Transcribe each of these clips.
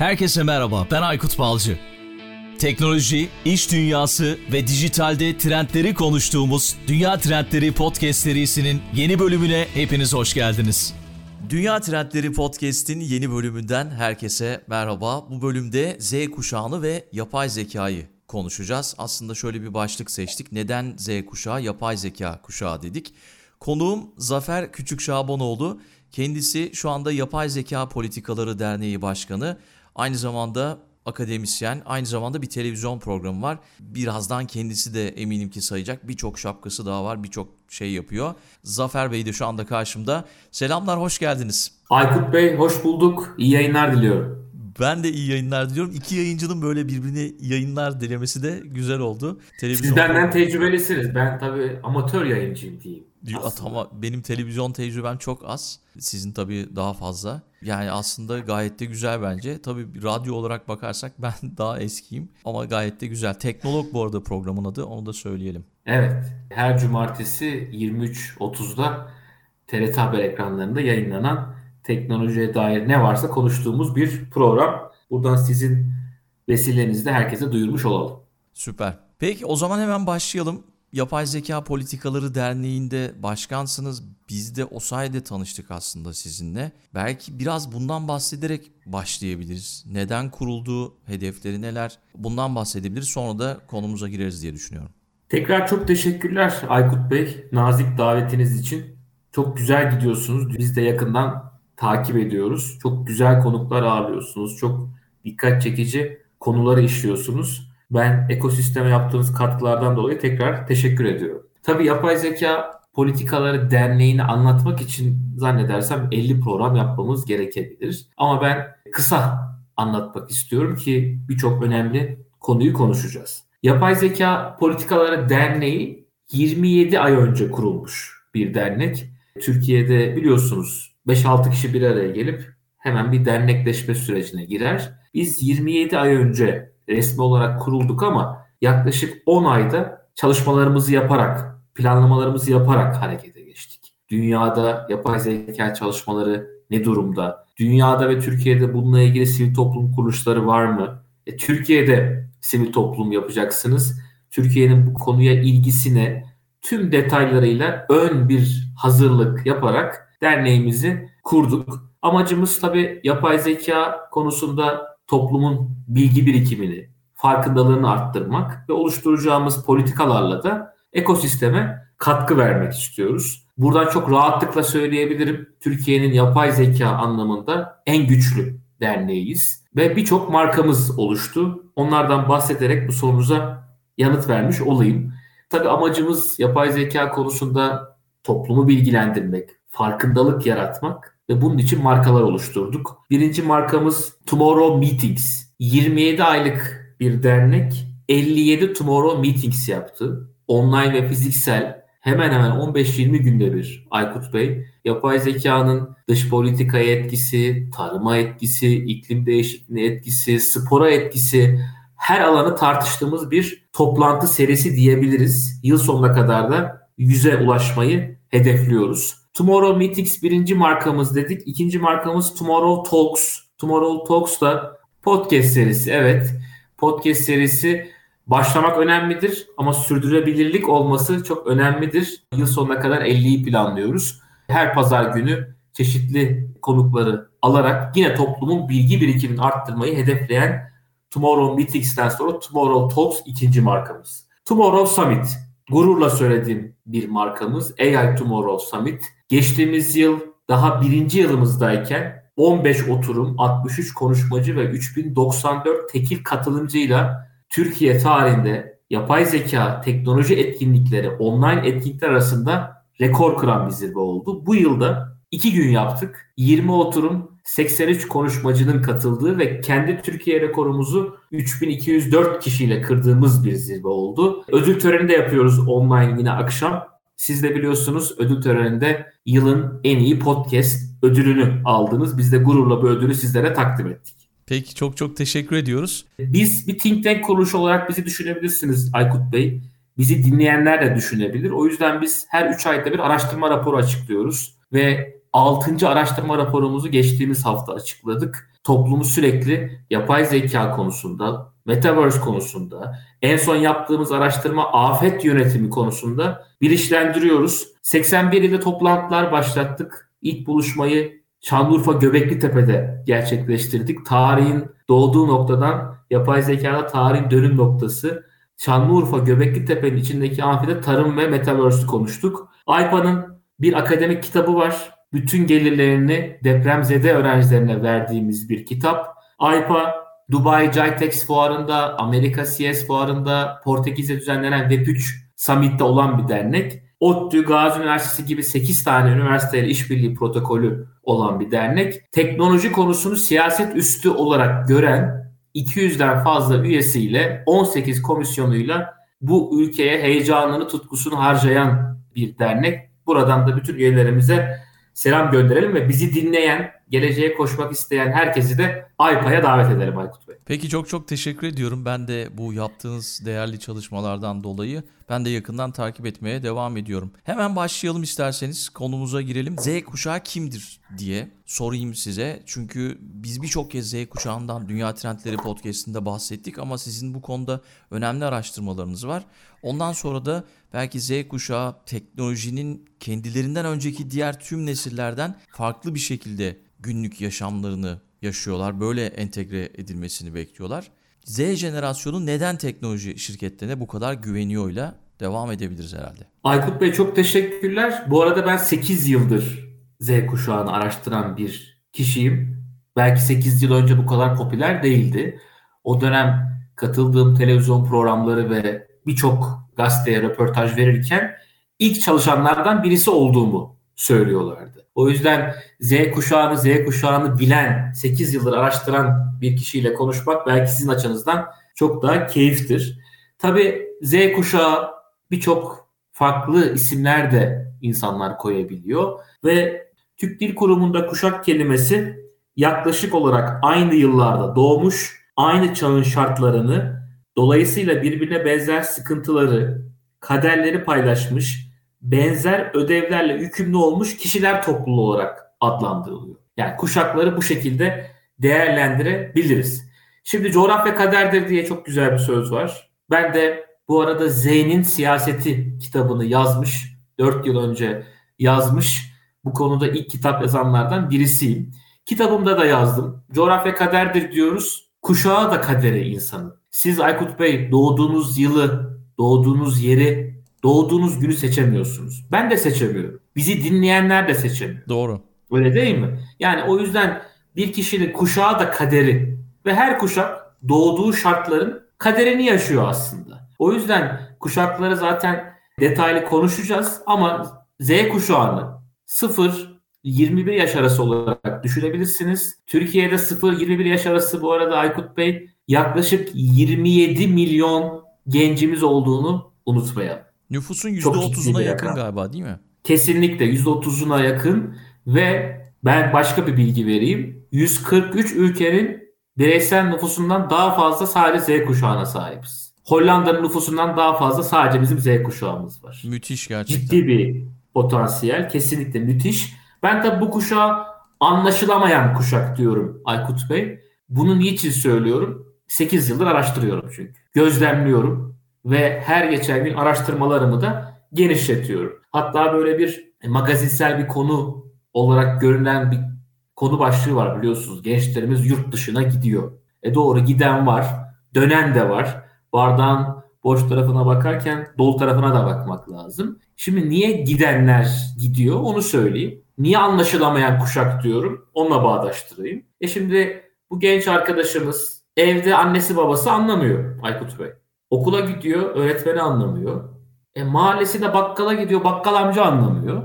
Herkese merhaba, ben Aykut Balcı. Teknoloji, iş dünyası ve dijitalde trendleri konuştuğumuz Dünya Trendleri Podcast serisinin yeni bölümüne hepiniz hoş geldiniz. Dünya Trendleri Podcast'in yeni bölümünden herkese merhaba. Bu bölümde Z kuşağını ve yapay zekayı konuşacağız. Aslında şöyle bir başlık seçtik. Neden Z kuşağı, yapay zeka kuşağı dedik. Konuğum Zafer Küçük Şabanoğlu. Kendisi şu anda Yapay Zeka Politikaları Derneği Başkanı. Aynı zamanda akademisyen, aynı zamanda bir televizyon programı var. Birazdan kendisi de eminim ki sayacak. Birçok şapkası daha var, birçok şey yapıyor. Zafer Bey de şu anda karşımda. Selamlar, hoş geldiniz. Aykut Bey, hoş bulduk. İyi yayınlar diliyorum. Ben de iyi yayınlar diliyorum. İki yayıncının böyle birbirini yayınlar dilemesi de güzel oldu. Televizyon Siz benden tecrübelisiniz. Ben tabii amatör yayıncıyım diyeyim. Ama benim televizyon tecrübem çok az. Sizin tabii daha fazla. Yani aslında gayet de güzel bence. Tabii radyo olarak bakarsak ben daha eskiyim. Ama gayet de güzel. Teknolog bu arada programın adı. Onu da söyleyelim. Evet. Her cumartesi 23.30'da TRT Haber ekranlarında yayınlanan teknolojiye dair ne varsa konuştuğumuz bir program. Buradan sizin vesilenizle herkese duyurmuş olalım. Süper. Peki o zaman hemen başlayalım. Yapay Zeka Politikaları Derneği'nde başkansınız. Biz de o sayede tanıştık aslında sizinle. Belki biraz bundan bahsederek başlayabiliriz. Neden kuruldu, hedefleri neler? Bundan bahsedebiliriz. Sonra da konumuza gireriz diye düşünüyorum. Tekrar çok teşekkürler Aykut Bey. Nazik davetiniz için. Çok güzel gidiyorsunuz. Biz de yakından takip ediyoruz. Çok güzel konuklar ağırlıyorsunuz. Çok dikkat çekici konuları işliyorsunuz. Ben ekosisteme yaptığınız katkılardan dolayı tekrar teşekkür ediyorum. Tabii yapay zeka politikaları derneğini anlatmak için zannedersem 50 program yapmamız gerekebilir. Ama ben kısa anlatmak istiyorum ki birçok önemli konuyu konuşacağız. Yapay Zeka Politikaları Derneği 27 ay önce kurulmuş bir dernek. Türkiye'de biliyorsunuz 5-6 kişi bir araya gelip hemen bir dernekleşme sürecine girer. Biz 27 ay önce resmi olarak kurulduk ama yaklaşık 10 ayda çalışmalarımızı yaparak, planlamalarımızı yaparak harekete geçtik. Dünyada yapay zeka çalışmaları ne durumda? Dünyada ve Türkiye'de bununla ilgili sivil toplum kuruluşları var mı? E, Türkiye'de sivil toplum yapacaksınız. Türkiye'nin bu konuya ilgisine tüm detaylarıyla ön bir hazırlık yaparak derneğimizi kurduk. Amacımız tabii yapay zeka konusunda toplumun bilgi birikimini, farkındalığını arttırmak ve oluşturacağımız politikalarla da ekosisteme katkı vermek istiyoruz. Buradan çok rahatlıkla söyleyebilirim. Türkiye'nin yapay zeka anlamında en güçlü derneğiyiz ve birçok markamız oluştu. Onlardan bahsederek bu sorunuza yanıt vermiş olayım. Tabii amacımız yapay zeka konusunda toplumu bilgilendirmek, farkındalık yaratmak ve bunun için markalar oluşturduk. Birinci markamız Tomorrow Meetings. 27 aylık bir dernek 57 Tomorrow Meetings yaptı. Online ve fiziksel hemen hemen 15-20 günde bir Aykut Bey yapay zekanın dış politikaya etkisi, tarıma etkisi, iklim değişikliğine etkisi, spora etkisi her alanı tartıştığımız bir toplantı serisi diyebiliriz. Yıl sonuna kadar da yüze ulaşmayı hedefliyoruz. Tomorrow Meetings birinci markamız dedik. İkinci markamız Tomorrow Talks. Tomorrow Talks da podcast serisi. Evet podcast serisi başlamak önemlidir ama sürdürülebilirlik olması çok önemlidir. Yıl sonuna kadar 50'yi planlıyoruz. Her pazar günü çeşitli konukları alarak yine toplumun bilgi birikimini arttırmayı hedefleyen Tomorrow Meetings'ten sonra Tomorrow Talks ikinci markamız. Tomorrow Summit gururla söylediğim bir markamız AI Tomorrow Summit. Geçtiğimiz yıl daha birinci yılımızdayken 15 oturum, 63 konuşmacı ve 3094 tekil katılımcıyla Türkiye tarihinde yapay zeka teknoloji etkinlikleri, online etkinlikler arasında rekor kıran bir zirve oldu. Bu yılda iki gün yaptık. 20 oturum, 83 konuşmacının katıldığı ve kendi Türkiye rekorumuzu 3204 kişiyle kırdığımız bir zirve oldu. Ödül töreni de yapıyoruz online yine akşam. Siz de biliyorsunuz ödül töreninde yılın en iyi podcast ödülünü aldınız. Biz de gururla bu ödülü sizlere takdim ettik. Peki çok çok teşekkür ediyoruz. Biz bir think tank kuruluşu olarak bizi düşünebilirsiniz Aykut Bey. Bizi dinleyenler de düşünebilir. O yüzden biz her 3 ayda bir araştırma raporu açıklıyoruz. Ve 6. araştırma raporumuzu geçtiğimiz hafta açıkladık. toplumu sürekli yapay zeka konusunda, metaverse konusunda, en son yaptığımız araştırma afet yönetimi konusunda bilinçlendiriyoruz. 81 ilde toplantılar başlattık. İlk buluşmayı Şanlıurfa Göbekli Tepe'de gerçekleştirdik. Tarihin doğduğu noktadan yapay zekada tarihin dönüm noktası. Şanlıurfa Göbekli Tepe'nin içindeki amfide tarım ve metaverse konuştuk. AYPA'nın bir akademik kitabı var. Bütün gelirlerini depremzede öğrencilerine verdiğimiz bir kitap. AYPA Dubai JITEX fuarında, Amerika CS fuarında, Portekiz'de düzenlenen Web3 Summit'te olan bir dernek. ODTÜ, Gazi Üniversitesi gibi 8 tane üniversiteyle işbirliği protokolü olan bir dernek. Teknoloji konusunu siyaset üstü olarak gören 200'den fazla üyesiyle 18 komisyonuyla bu ülkeye heyecanını, tutkusunu harcayan bir dernek. Buradan da bütün üyelerimize selam gönderelim ve bizi dinleyen, geleceğe koşmak isteyen herkesi de AYPA'ya davet edelim Aykut Bey. Peki çok çok teşekkür ediyorum. Ben de bu yaptığınız değerli çalışmalardan dolayı ben de yakından takip etmeye devam ediyorum. Hemen başlayalım isterseniz konumuza girelim. Z kuşağı kimdir diye sorayım size. Çünkü biz birçok kez Z kuşağından Dünya Trendleri podcastinde bahsettik ama sizin bu konuda önemli araştırmalarınız var. Ondan sonra da belki Z kuşağı teknolojinin kendilerinden önceki diğer tüm nesillerden farklı bir şekilde günlük yaşamlarını yaşıyorlar. Böyle entegre edilmesini bekliyorlar. Z jenerasyonu neden teknoloji şirketlerine bu kadar güveniyorla devam edebiliriz herhalde. Aykut Bey çok teşekkürler. Bu arada ben 8 yıldır Z kuşağını araştıran bir kişiyim. Belki 8 yıl önce bu kadar popüler değildi. O dönem katıldığım televizyon programları ve birçok gazeteye röportaj verirken ilk çalışanlardan birisi olduğumu söylüyorlardı. O yüzden Z kuşağını, Z kuşağını bilen, 8 yıldır araştıran bir kişiyle konuşmak belki sizin açınızdan çok daha keyiftir. Tabii Z kuşağı birçok farklı isimler de insanlar koyabiliyor ve Türk Dil Kurumu'nda kuşak kelimesi yaklaşık olarak aynı yıllarda doğmuş, aynı çağın şartlarını dolayısıyla birbirine benzer sıkıntıları, kaderleri paylaşmış, benzer ödevlerle yükümlü olmuş kişiler topluluğu olarak adlandırılıyor. Yani kuşakları bu şekilde değerlendirebiliriz. Şimdi coğrafya kaderdir diye çok güzel bir söz var. Ben de bu arada Zeyn'in Siyaseti kitabını yazmış. 4 yıl önce yazmış. Bu konuda ilk kitap yazanlardan birisiyim. Kitabımda da yazdım. Coğrafya kaderdir diyoruz. Kuşağı da kaderi insanın. Siz Aykut Bey doğduğunuz yılı, doğduğunuz yeri Doğduğunuz günü seçemiyorsunuz. Ben de seçemiyorum. Bizi dinleyenler de seçemiyor. Doğru. Öyle değil mi? Yani o yüzden bir kişinin kuşağı da kaderi ve her kuşak doğduğu şartların kaderini yaşıyor aslında. O yüzden kuşakları zaten detaylı konuşacağız ama Z kuşağını 0-21 yaş arası olarak düşünebilirsiniz. Türkiye'de 0-21 yaş arası bu arada Aykut Bey yaklaşık 27 milyon gencimiz olduğunu unutmayalım. Nüfusun %30'una yakın rakam. galiba değil mi? Kesinlikle %30'una yakın ve ben başka bir bilgi vereyim. 143 ülkenin bireysel nüfusundan daha fazla sadece Z kuşağına sahibiz. Hollanda'nın nüfusundan daha fazla sadece bizim Z kuşağımız var. Müthiş gerçekten. Ciddi bir potansiyel. Kesinlikle müthiş. Ben de bu kuşağa anlaşılamayan kuşak diyorum Aykut Bey. Bunu niçin söylüyorum? 8 yıldır araştırıyorum çünkü. Gözlemliyorum ve her geçen gün araştırmalarımı da genişletiyorum. Hatta böyle bir magazinsel bir konu olarak görünen bir konu başlığı var biliyorsunuz. Gençlerimiz yurt dışına gidiyor. E doğru giden var, dönen de var. Bardağın boş tarafına bakarken dolu tarafına da bakmak lazım. Şimdi niye gidenler gidiyor onu söyleyeyim. Niye anlaşılamayan kuşak diyorum onunla bağdaştırayım. E şimdi bu genç arkadaşımız evde annesi babası anlamıyor Aykut Bey. Okula gidiyor, öğretmeni anlamıyor. E, mahallesinde bakkala gidiyor, bakkal amca anlamıyor.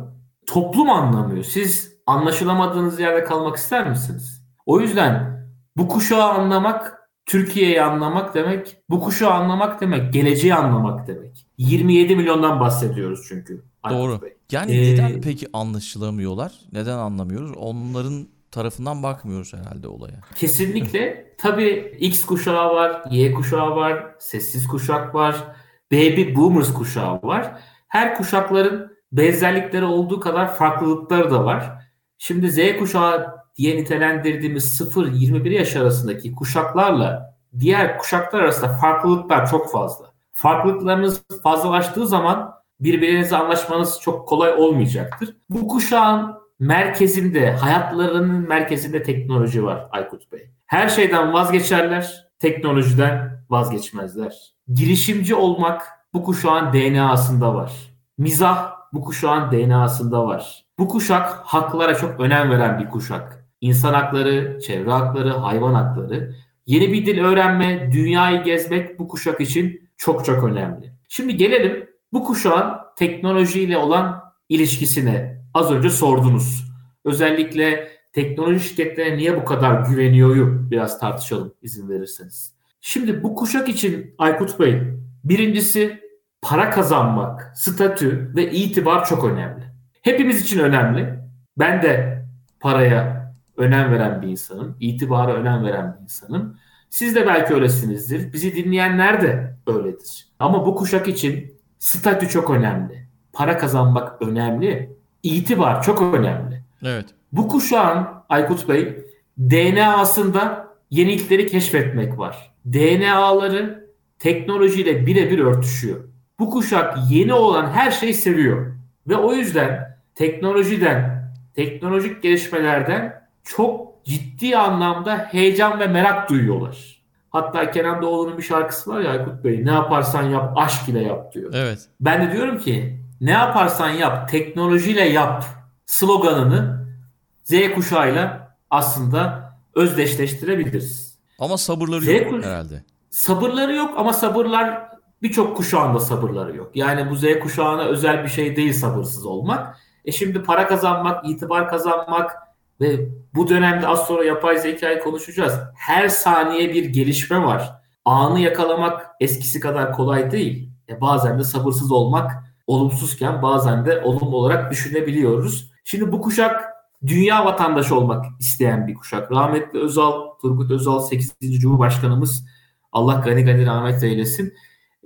Toplum anlamıyor. Siz anlaşılamadığınız yerde kalmak ister misiniz? O yüzden bu kuşağı anlamak, Türkiye'yi anlamak demek, bu kuşağı anlamak demek, geleceği anlamak demek. 27 milyondan bahsediyoruz çünkü. Doğru. Yani ee, neden peki anlaşılamıyorlar? Neden anlamıyoruz? Onların tarafından bakmıyoruz herhalde olaya. Kesinlikle. Tabii X kuşağı var, Y kuşağı var, sessiz kuşak var, baby boomers kuşağı var. Her kuşakların benzerlikleri olduğu kadar farklılıkları da var. Şimdi Z kuşağı diye nitelendirdiğimiz 0-21 yaş arasındaki kuşaklarla diğer kuşaklar arasında farklılıklar çok fazla. Farklılıklarınız fazlalaştığı zaman birbirinize anlaşmanız çok kolay olmayacaktır. Bu kuşağın merkezinde, hayatlarının merkezinde teknoloji var Aykut Bey. Her şeyden vazgeçerler, teknolojiden vazgeçmezler. Girişimci olmak bu kuşağın DNA'sında var. Mizah bu kuşağın DNA'sında var. Bu kuşak haklara çok önem veren bir kuşak. İnsan hakları, çevre hakları, hayvan hakları. Yeni bir dil öğrenme, dünyayı gezmek bu kuşak için çok çok önemli. Şimdi gelelim bu kuşağın teknolojiyle olan ilişkisine. Az önce sordunuz. Özellikle teknoloji şirketlerine niye bu kadar güveniyoryu biraz tartışalım izin verirseniz. Şimdi bu kuşak için Aykut Bey birincisi para kazanmak, statü ve itibar çok önemli. Hepimiz için önemli. Ben de paraya önem veren bir insanım. itibara önem veren bir insanım. Siz de belki öylesinizdir. Bizi dinleyenler de öyledir. Ama bu kuşak için statü çok önemli. Para kazanmak önemli. İtibar çok önemli. Evet. Bu kuşağın Aykut Bey DNA'sında yenilikleri keşfetmek var. DNA'ları teknolojiyle birebir örtüşüyor. Bu kuşak yeni olan her şeyi seviyor. Ve o yüzden teknolojiden, teknolojik gelişmelerden çok ciddi anlamda heyecan ve merak duyuyorlar. Hatta Kenan Doğulu'nun bir şarkısı var ya Aykut Bey ne yaparsan yap aşk ile yap diyor. Evet. Ben de diyorum ki ne yaparsan yap teknolojiyle yap sloganını Z kuşağıyla aslında özdeşleştirebiliriz. Ama sabırları yok kuş- herhalde. Sabırları yok ama sabırlar birçok kuşağında sabırları yok. Yani bu Z kuşağına özel bir şey değil sabırsız olmak. E şimdi para kazanmak, itibar kazanmak ve bu dönemde az sonra yapay zekayı konuşacağız. Her saniye bir gelişme var. Anı yakalamak eskisi kadar kolay değil. E bazen de sabırsız olmak olumsuzken bazen de olumlu olarak düşünebiliyoruz. Şimdi bu kuşak dünya vatandaşı olmak isteyen bir kuşak. Rahmetli Özal, Turgut Özal 8. Cumhurbaşkanımız Allah gani gani rahmet eylesin.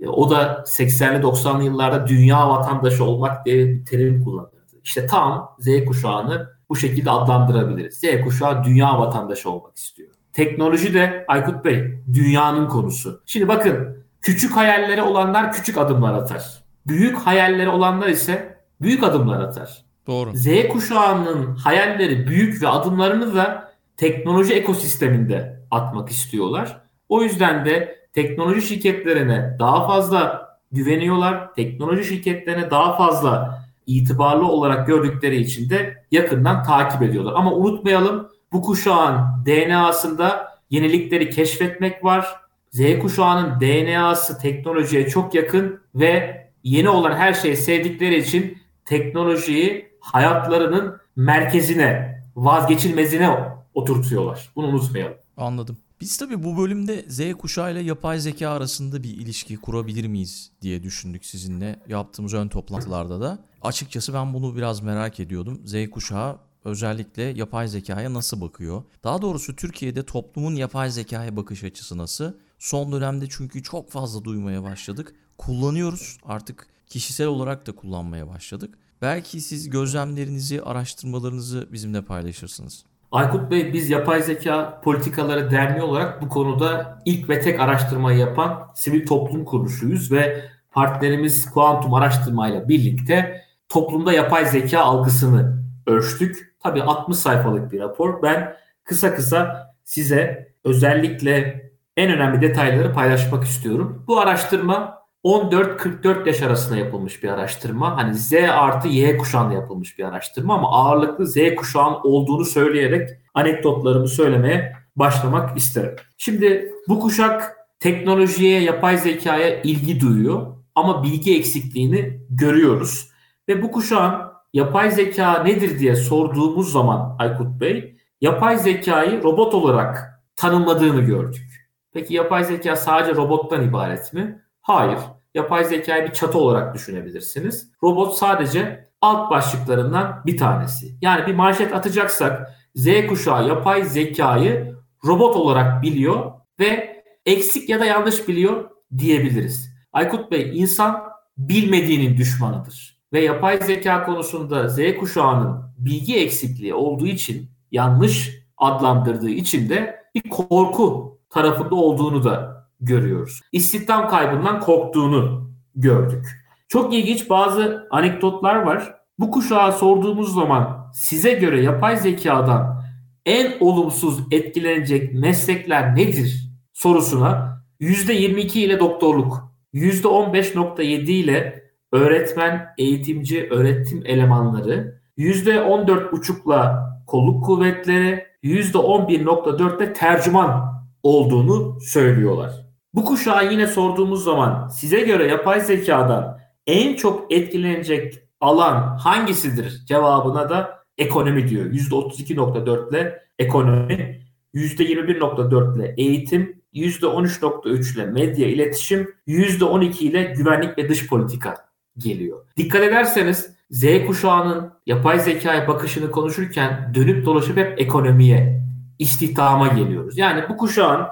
E, o da 80'li 90'lı yıllarda dünya vatandaşı olmak diye bir terim kullanırdı. İşte tam Z kuşağını bu şekilde adlandırabiliriz. Z kuşağı dünya vatandaşı olmak istiyor. Teknoloji de Aykut Bey dünyanın konusu. Şimdi bakın küçük hayalleri olanlar küçük adımlar atar. Büyük hayalleri olanlar ise büyük adımlar atar. Doğru. Z kuşağının hayalleri büyük ve adımlarını da teknoloji ekosisteminde atmak istiyorlar. O yüzden de teknoloji şirketlerine daha fazla güveniyorlar. Teknoloji şirketlerine daha fazla itibarlı olarak gördükleri için de yakından takip ediyorlar. Ama unutmayalım bu kuşağın DNA'sında yenilikleri keşfetmek var. Z kuşağının DNA'sı teknolojiye çok yakın ve yeni olan her şeyi sevdikleri için teknolojiyi hayatlarının merkezine, vazgeçilmezine oturtuyorlar. Bunu unutmayalım. Anladım. Biz tabii bu bölümde Z kuşağı ile yapay zeka arasında bir ilişki kurabilir miyiz diye düşündük sizinle yaptığımız ön toplantılarda da. Açıkçası ben bunu biraz merak ediyordum. Z kuşağı özellikle yapay zekaya nasıl bakıyor? Daha doğrusu Türkiye'de toplumun yapay zekaya bakış açısı nasıl? Son dönemde çünkü çok fazla duymaya başladık. Kullanıyoruz artık kişisel olarak da kullanmaya başladık. Belki siz gözlemlerinizi, araştırmalarınızı bizimle paylaşırsınız. Aykut Bey biz Yapay Zeka Politikaları Derneği olarak bu konuda ilk ve tek araştırmayı yapan sivil toplum kuruluşuyuz ve partnerimiz Kuantum Araştırma birlikte toplumda yapay zeka algısını ölçtük. Tabii 60 sayfalık bir rapor. Ben kısa kısa size özellikle en önemli detayları paylaşmak istiyorum. Bu araştırma 14-44 yaş arasında yapılmış bir araştırma. Hani Z artı Y kuşağında yapılmış bir araştırma ama ağırlıklı Z kuşağın olduğunu söyleyerek anekdotlarımı söylemeye başlamak isterim. Şimdi bu kuşak teknolojiye, yapay zekaya ilgi duyuyor ama bilgi eksikliğini görüyoruz. Ve bu kuşağın yapay zeka nedir diye sorduğumuz zaman Aykut Bey, yapay zekayı robot olarak tanımladığını gördük. Peki yapay zeka sadece robottan ibaret mi? Hayır. Yapay zekayı bir çatı olarak düşünebilirsiniz. Robot sadece alt başlıklarından bir tanesi. Yani bir manşet atacaksak Z kuşağı yapay zekayı robot olarak biliyor ve eksik ya da yanlış biliyor diyebiliriz. Aykut Bey insan bilmediğinin düşmanıdır. Ve yapay zeka konusunda Z kuşağının bilgi eksikliği olduğu için yanlış adlandırdığı için de bir korku tarafında olduğunu da görüyoruz. İstihdam kaybından korktuğunu gördük. Çok ilginç bazı anekdotlar var. Bu kuşağa sorduğumuz zaman size göre yapay zekadan en olumsuz etkilenecek meslekler nedir sorusuna %22 ile doktorluk, %15.7 ile öğretmen, eğitimci, öğretim elemanları, %14.5'la kolluk kuvvetleri, %11.4 ile tercüman olduğunu söylüyorlar. Bu kuşağı yine sorduğumuz zaman size göre yapay zekadan en çok etkilenecek alan hangisidir cevabına da ekonomi diyor. %32.4 ile ekonomi, %21.4 ile eğitim, %13.3 ile medya iletişim, %12 ile güvenlik ve dış politika geliyor. Dikkat ederseniz Z kuşağının yapay zekaya bakışını konuşurken dönüp dolaşıp hep ekonomiye, istihdama geliyoruz. Yani bu kuşağın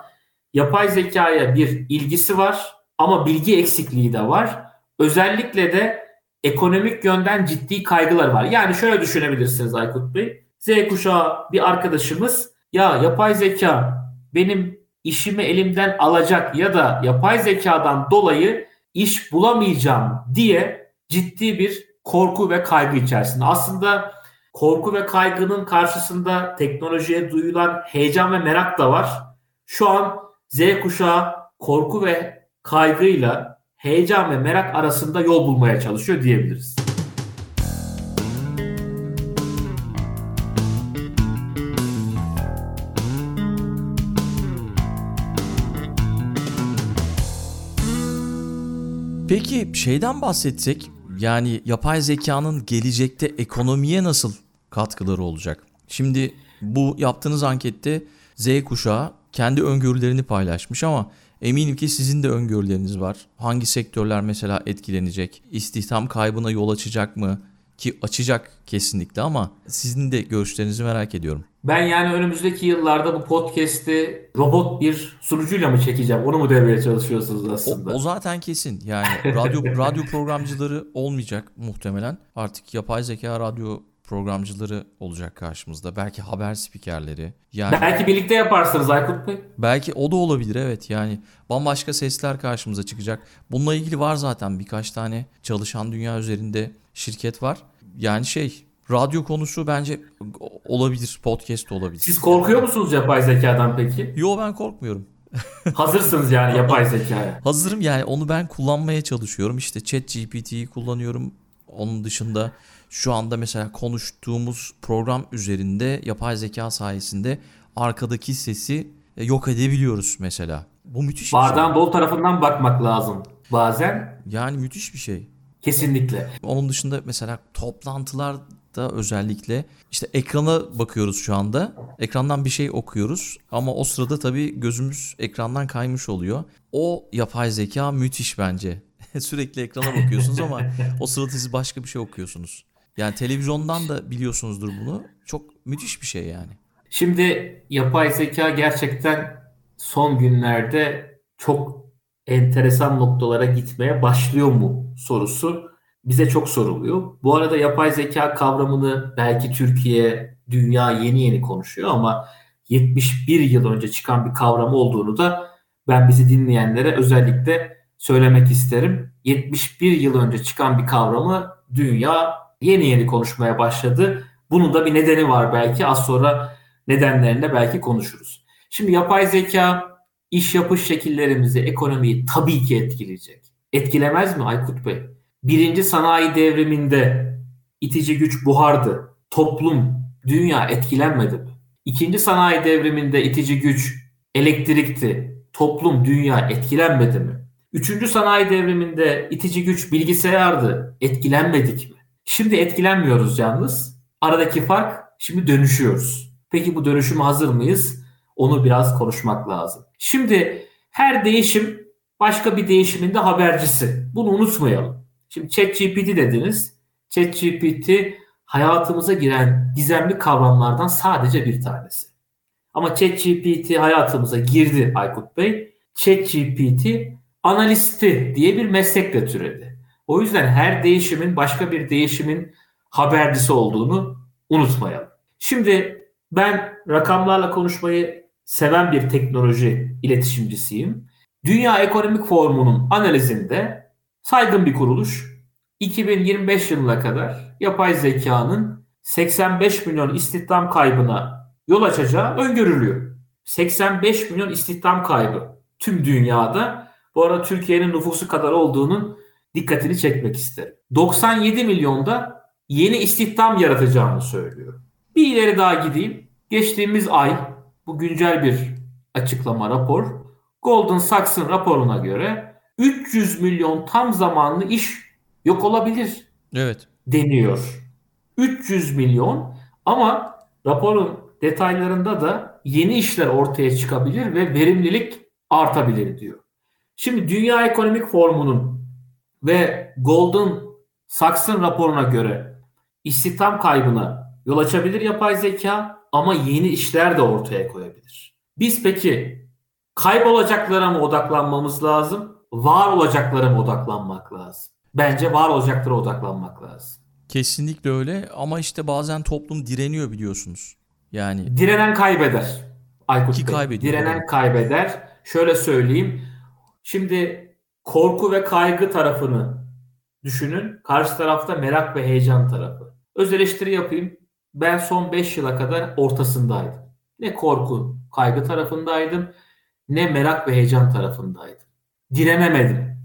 yapay zekaya bir ilgisi var ama bilgi eksikliği de var. Özellikle de ekonomik yönden ciddi kaygılar var. Yani şöyle düşünebilirsiniz Aykut Bey. Z kuşağı bir arkadaşımız ya yapay zeka benim işimi elimden alacak ya da yapay zekadan dolayı iş bulamayacağım diye ciddi bir korku ve kaygı içerisinde. Aslında korku ve kaygının karşısında teknolojiye duyulan heyecan ve merak da var. Şu an Z kuşağı korku ve kaygıyla heyecan ve merak arasında yol bulmaya çalışıyor diyebiliriz. Peki şeyden bahsetsek yani yapay zekanın gelecekte ekonomiye nasıl katkıları olacak? Şimdi bu yaptığınız ankette Z kuşağı kendi öngörülerini paylaşmış ama eminim ki sizin de öngörüleriniz var. Hangi sektörler mesela etkilenecek? İstihdam kaybına yol açacak mı? Ki açacak kesinlikle ama sizin de görüşlerinizi merak ediyorum. Ben yani önümüzdeki yıllarda bu podcast'i robot bir sunucuyla mı çekeceğim? Onu mu demeye çalışıyorsunuz aslında? O, o zaten kesin. Yani radyo radyo programcıları olmayacak muhtemelen. Artık yapay zeka radyo programcıları olacak karşımızda. Belki haber spikerleri. Yani belki birlikte yaparsınız Aykut Bey. Belki o da olabilir evet. Yani bambaşka sesler karşımıza çıkacak. Bununla ilgili var zaten birkaç tane çalışan dünya üzerinde şirket var. Yani şey radyo konusu bence olabilir. Podcast olabilir. Siz korkuyor musunuz yapay zekadan peki? Yo ben korkmuyorum. Hazırsınız yani yapay zekaya. Hazırım yani onu ben kullanmaya çalışıyorum. İşte chat GPT'yi kullanıyorum. Onun dışında şu anda mesela konuştuğumuz program üzerinde yapay zeka sayesinde arkadaki sesi e, yok edebiliyoruz mesela. Bu müthiş bir şey. dolu tarafından bakmak lazım bazen. Yani müthiş bir şey. Kesinlikle. Onun dışında mesela toplantılarda özellikle işte ekrana bakıyoruz şu anda. Ekrandan bir şey okuyoruz ama o sırada tabii gözümüz ekrandan kaymış oluyor. O yapay zeka müthiş bence. Sürekli ekrana bakıyorsunuz ama o sırada siz başka bir şey okuyorsunuz. Yani televizyondan da biliyorsunuzdur bunu. Çok müthiş bir şey yani. Şimdi yapay zeka gerçekten son günlerde çok enteresan noktalara gitmeye başlıyor mu sorusu bize çok soruluyor. Bu arada yapay zeka kavramını belki Türkiye, dünya yeni yeni konuşuyor ama 71 yıl önce çıkan bir kavram olduğunu da ben bizi dinleyenlere özellikle söylemek isterim. 71 yıl önce çıkan bir kavramı dünya yeni yeni konuşmaya başladı. Bunun da bir nedeni var belki. Az sonra nedenlerinde belki konuşuruz. Şimdi yapay zeka iş yapış şekillerimizi, ekonomiyi tabii ki etkileyecek. Etkilemez mi Aykut Bey? Birinci sanayi devriminde itici güç buhardı. Toplum, dünya etkilenmedi mi? İkinci sanayi devriminde itici güç elektrikti. Toplum, dünya etkilenmedi mi? Üçüncü sanayi devriminde itici güç bilgisayardı. Etkilenmedik mi? Şimdi etkilenmiyoruz yalnız. Aradaki fark şimdi dönüşüyoruz. Peki bu dönüşüme hazır mıyız? Onu biraz konuşmak lazım. Şimdi her değişim başka bir değişimin de habercisi. Bunu unutmayalım. Şimdi ChatGPT dediniz. ChatGPT hayatımıza giren gizemli kavramlardan sadece bir tanesi. Ama ChatGPT hayatımıza girdi Aykut Bey. ChatGPT analisti diye bir meslekle türedi. O yüzden her değişimin başka bir değişimin habercisi olduğunu unutmayalım. Şimdi ben rakamlarla konuşmayı seven bir teknoloji iletişimcisiyim. Dünya Ekonomik Forumu'nun analizinde saygın bir kuruluş 2025 yılına kadar yapay zekanın 85 milyon istihdam kaybına yol açacağı öngörülüyor. 85 milyon istihdam kaybı tüm dünyada. Bu arada Türkiye'nin nüfusu kadar olduğunun dikkatini çekmek isterim. 97 milyonda yeni istihdam yaratacağını söylüyor. Bir ileri daha gideyim. Geçtiğimiz ay bu güncel bir açıklama rapor. Golden Sachs'ın raporuna göre 300 milyon tam zamanlı iş yok olabilir. Evet. Deniyor. 300 milyon ama raporun detaylarında da yeni işler ortaya çıkabilir ve verimlilik artabilir diyor. Şimdi Dünya Ekonomik Forumu'nun ve Golden Sachs'ın raporuna göre istihdam kaybına yol açabilir yapay zeka ama yeni işler de ortaya koyabilir. Biz peki kaybolacaklara mı odaklanmamız lazım, var olacaklara mı odaklanmak lazım? Bence var olacaklara odaklanmak lazım. Kesinlikle öyle ama işte bazen toplum direniyor biliyorsunuz. Yani direnen kaybeder. Aykut Ki Bey. Direnen kaybeder. Şöyle söyleyeyim. Şimdi korku ve kaygı tarafını düşünün. Karşı tarafta merak ve heyecan tarafı. Öz eleştiri yapayım. Ben son 5 yıla kadar ortasındaydım. Ne korku, kaygı tarafındaydım ne merak ve heyecan tarafındaydım. Direnemedim.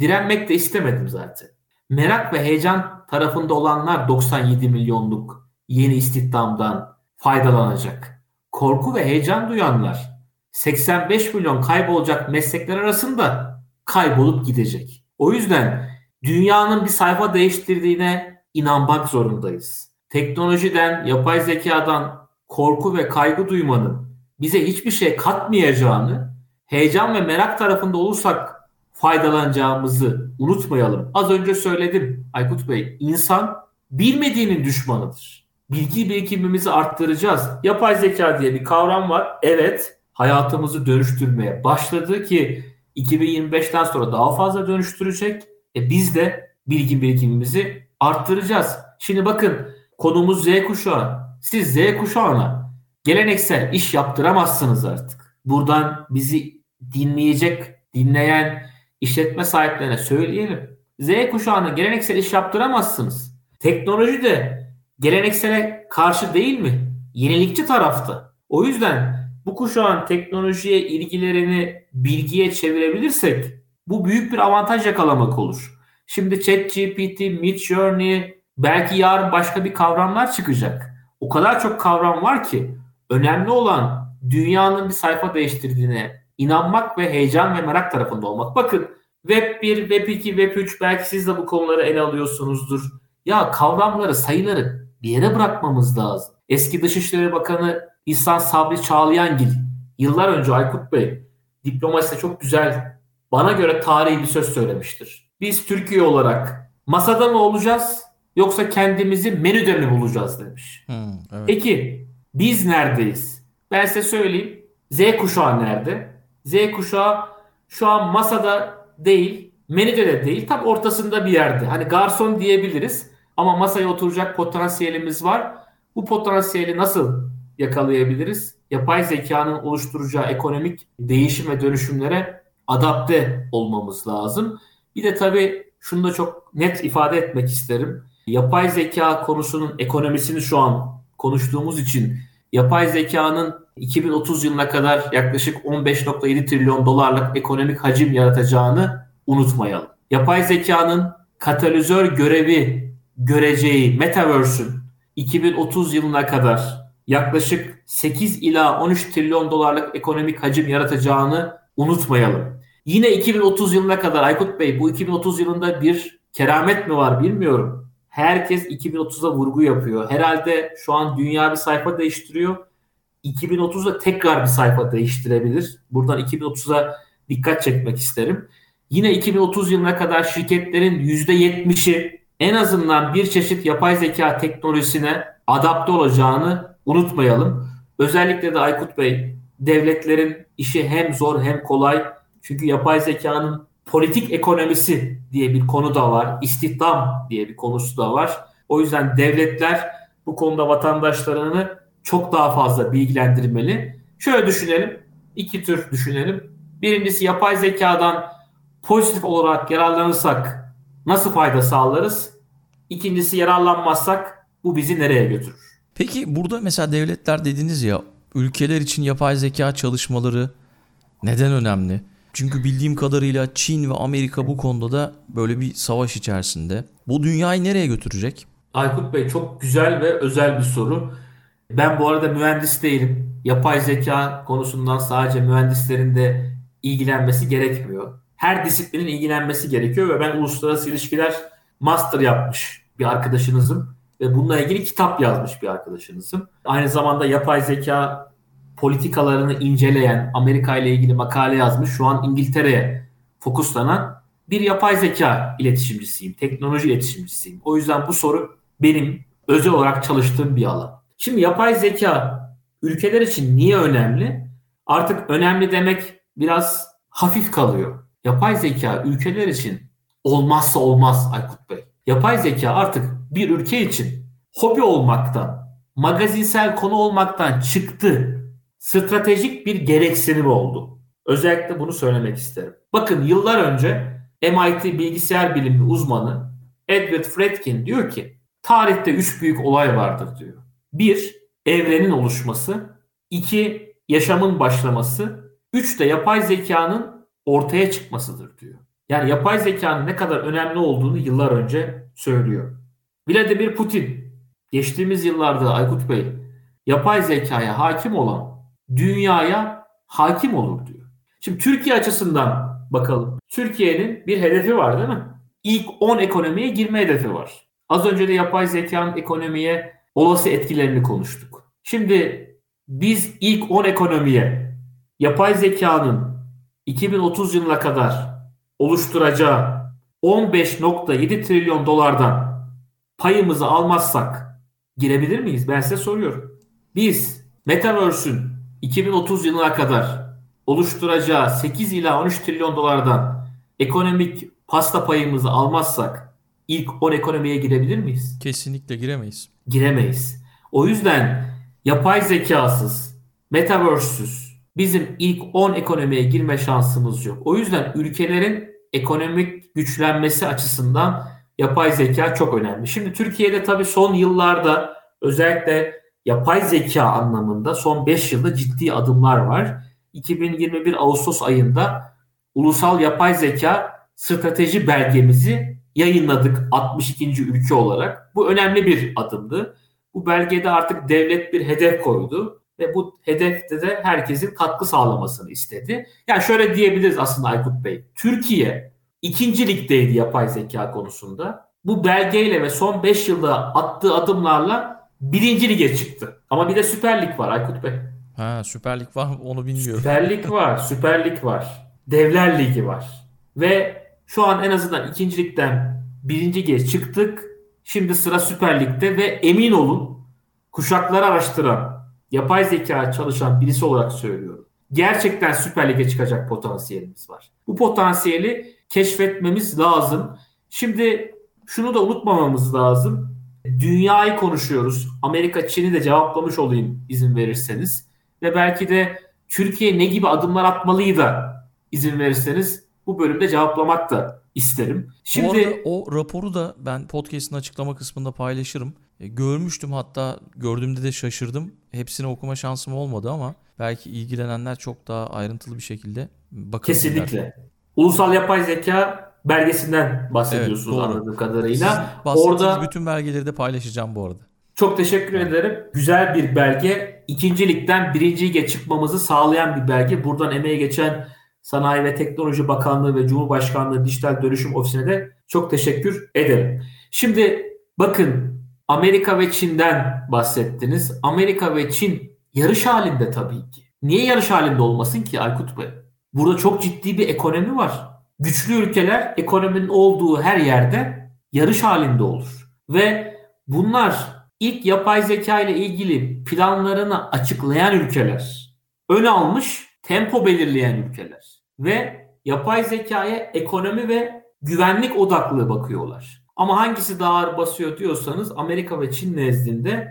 Direnmek de istemedim zaten. Merak ve heyecan tarafında olanlar 97 milyonluk yeni istihdamdan faydalanacak. Korku ve heyecan duyanlar 85 milyon kaybolacak meslekler arasında kaybolup gidecek. O yüzden dünyanın bir sayfa değiştirdiğine inanmak zorundayız. Teknolojiden, yapay zekadan korku ve kaygı duymanın bize hiçbir şey katmayacağını, heyecan ve merak tarafında olursak faydalanacağımızı unutmayalım. Az önce söyledim Aykut Bey, insan bilmediğinin düşmanıdır. Bilgi birikimimizi arttıracağız. Yapay zeka diye bir kavram var. Evet, hayatımızı dönüştürmeye başladı ki 2025'ten sonra daha fazla dönüştürecek. E biz de bilgi birikimimizi arttıracağız. Şimdi bakın konumuz Z kuşağı. Siz Z kuşağına geleneksel iş yaptıramazsınız artık. Buradan bizi dinleyecek, dinleyen işletme sahiplerine söyleyelim. Z kuşağına geleneksel iş yaptıramazsınız. Teknoloji de geleneksele karşı değil mi? Yenilikçi tarafta. O yüzden bu kuşağın teknolojiye ilgilerini bilgiye çevirebilirsek bu büyük bir avantaj yakalamak olur. Şimdi ChatGPT, Midjourney, belki yarın başka bir kavramlar çıkacak. O kadar çok kavram var ki önemli olan dünyanın bir sayfa değiştirdiğine inanmak ve heyecan ve merak tarafında olmak. Bakın Web 1, Web 2, Web 3 belki siz de bu konuları ele alıyorsunuzdur. Ya kavramları, sayıları bir yere bırakmamız lazım. Eski Dışişleri Bakanı İhsan Sabri Çağlayangil yıllar önce Aykut Bey diplomaside çok güzel bana göre tarihi bir söz söylemiştir. Biz Türkiye olarak masada mı olacağız yoksa kendimizi menüde mi bulacağız demiş. Hmm, evet. Peki biz neredeyiz? Ben size söyleyeyim. Z kuşağı nerede? Z kuşağı şu an masada değil, menüde de değil, tam ortasında bir yerde. Hani garson diyebiliriz ama masaya oturacak potansiyelimiz var. Bu potansiyeli nasıl yakalayabiliriz? Yapay zekanın oluşturacağı ekonomik değişim ve dönüşümlere adapte olmamız lazım. Bir de tabii şunu da çok net ifade etmek isterim. Yapay zeka konusunun ekonomisini şu an konuştuğumuz için yapay zekanın 2030 yılına kadar yaklaşık 15.7 trilyon dolarlık ekonomik hacim yaratacağını unutmayalım. Yapay zekanın katalizör görevi göreceği Metaverse'ün 2030 yılına kadar yaklaşık 8 ila 13 trilyon dolarlık ekonomik hacim yaratacağını unutmayalım. Yine 2030 yılına kadar Aykut Bey bu 2030 yılında bir keramet mi var bilmiyorum. Herkes 2030'a vurgu yapıyor. Herhalde şu an dünya bir sayfa değiştiriyor. 2030'da tekrar bir sayfa değiştirebilir. Buradan 2030'a dikkat çekmek isterim. Yine 2030 yılına kadar şirketlerin %70'i en azından bir çeşit yapay zeka teknolojisine adapte olacağını unutmayalım. Özellikle de Aykut Bey, devletlerin işi hem zor hem kolay. Çünkü yapay zekanın politik ekonomisi diye bir konu da var. İstihdam diye bir konusu da var. O yüzden devletler bu konuda vatandaşlarını çok daha fazla bilgilendirmeli. Şöyle düşünelim. iki tür düşünelim. Birincisi yapay zekadan pozitif olarak yararlanırsak nasıl fayda sağlarız? İkincisi yararlanmazsak bu bizi nereye götürür? Peki burada mesela devletler dediniz ya ülkeler için yapay zeka çalışmaları neden önemli? Çünkü bildiğim kadarıyla Çin ve Amerika bu konuda da böyle bir savaş içerisinde. Bu dünyayı nereye götürecek? Aykut Bey çok güzel ve özel bir soru. Ben bu arada mühendis değilim. Yapay zeka konusundan sadece mühendislerin de ilgilenmesi gerekmiyor. Her disiplinin ilgilenmesi gerekiyor ve ben uluslararası ilişkiler master yapmış bir arkadaşınızım bununla ilgili kitap yazmış bir arkadaşınızım. Aynı zamanda yapay zeka politikalarını inceleyen, Amerika ile ilgili makale yazmış. Şu an İngiltere'ye fokuslanan bir yapay zeka iletişimcisiyim, teknoloji iletişimcisiyim. O yüzden bu soru benim özel olarak çalıştığım bir alan. Şimdi yapay zeka ülkeler için niye önemli? Artık önemli demek biraz hafif kalıyor. Yapay zeka ülkeler için olmazsa olmaz Aykut Bey. Yapay zeka artık bir ülke için hobi olmaktan, magazinsel konu olmaktan çıktı. Stratejik bir gereksinim oldu. Özellikle bunu söylemek isterim. Bakın yıllar önce MIT bilgisayar bilimi uzmanı Edward Fredkin diyor ki tarihte üç büyük olay vardır diyor. Bir, evrenin oluşması. iki yaşamın başlaması. Üç de yapay zekanın ortaya çıkmasıdır diyor. Yani yapay zekanın ne kadar önemli olduğunu yıllar önce söylüyor. Vladimir Putin geçtiğimiz yıllarda Aykut Bey yapay zekaya hakim olan dünyaya hakim olur diyor. Şimdi Türkiye açısından bakalım. Türkiye'nin bir hedefi var değil mi? İlk 10 ekonomiye girme hedefi var. Az önce de yapay zekanın ekonomiye olası etkilerini konuştuk. Şimdi biz ilk 10 ekonomiye yapay zekanın 2030 yılına kadar oluşturacağı 15.7 trilyon dolardan payımızı almazsak girebilir miyiz? Ben size soruyorum. Biz Metaverse'ün 2030 yılına kadar oluşturacağı 8 ila 13 trilyon dolardan ekonomik pasta payımızı almazsak ilk 10 ekonomiye girebilir miyiz? Kesinlikle giremeyiz. Giremeyiz. O yüzden yapay zekasız, metaverse'süz bizim ilk 10 ekonomiye girme şansımız yok. O yüzden ülkelerin ekonomik güçlenmesi açısından yapay zeka çok önemli. Şimdi Türkiye'de tabii son yıllarda özellikle yapay zeka anlamında son 5 yılda ciddi adımlar var. 2021 Ağustos ayında Ulusal Yapay Zeka Strateji belgemizi yayınladık 62. ülke olarak. Bu önemli bir adımdı. Bu belgede artık devlet bir hedef koydu ve bu hedefte de herkesin katkı sağlamasını istedi. Yani şöyle diyebiliriz aslında Aykut Bey. Türkiye ikinci ligdeydi yapay zeka konusunda. Bu belgeyle ve son 5 yılda attığı adımlarla birinci lige çıktı. Ama bir de Süper Lig var Aykut Bey. Ha Süper Lig var onu bilmiyorum. Süper Lig var, Süper Lig var. Devler Ligi var. Ve şu an en azından ikinci ligden birinci lige çıktık. Şimdi sıra Süper Lig'de ve emin olun kuşakları araştıran, yapay zeka çalışan birisi olarak söylüyorum. Gerçekten Süper Lig'e çıkacak potansiyelimiz var. Bu potansiyeli keşfetmemiz lazım. Şimdi şunu da unutmamamız lazım. Dünyayı konuşuyoruz. Amerika, Çin'i de cevaplamış olayım izin verirseniz. Ve belki de Türkiye ne gibi adımlar atmalıydı da izin verirseniz bu bölümde cevaplamak da isterim. Şimdi Bu arada o raporu da ben podcast'ın açıklama kısmında paylaşırım. E, görmüştüm hatta gördüğümde de şaşırdım. Hepsini okuma şansım olmadı ama belki ilgilenenler çok daha ayrıntılı bir şekilde bakabilirler. Kesinlikle. Ulusal Yapay Zeka belgesinden bahsediyorsunuz evet, anladığım kadarıyla. Orada bütün belgeleri de paylaşacağım bu arada. Çok teşekkür ederim. Güzel bir belge. İkincilikten birinci lige çıkmamızı sağlayan bir belge. Buradan emeğe geçen Sanayi ve Teknoloji Bakanlığı ve Cumhurbaşkanlığı Dijital Dönüşüm Ofisi'ne de çok teşekkür ederim. Şimdi bakın Amerika ve Çin'den bahsettiniz. Amerika ve Çin yarış halinde tabii ki. Niye yarış halinde olmasın ki Aykut Bey? Burada çok ciddi bir ekonomi var. Güçlü ülkeler ekonominin olduğu her yerde yarış halinde olur. Ve bunlar ilk yapay zeka ile ilgili planlarını açıklayan ülkeler. Ön almış tempo belirleyen ülkeler ve yapay zekaya ekonomi ve güvenlik odaklı bakıyorlar. Ama hangisi daha ağır basıyor diyorsanız Amerika ve Çin nezdinde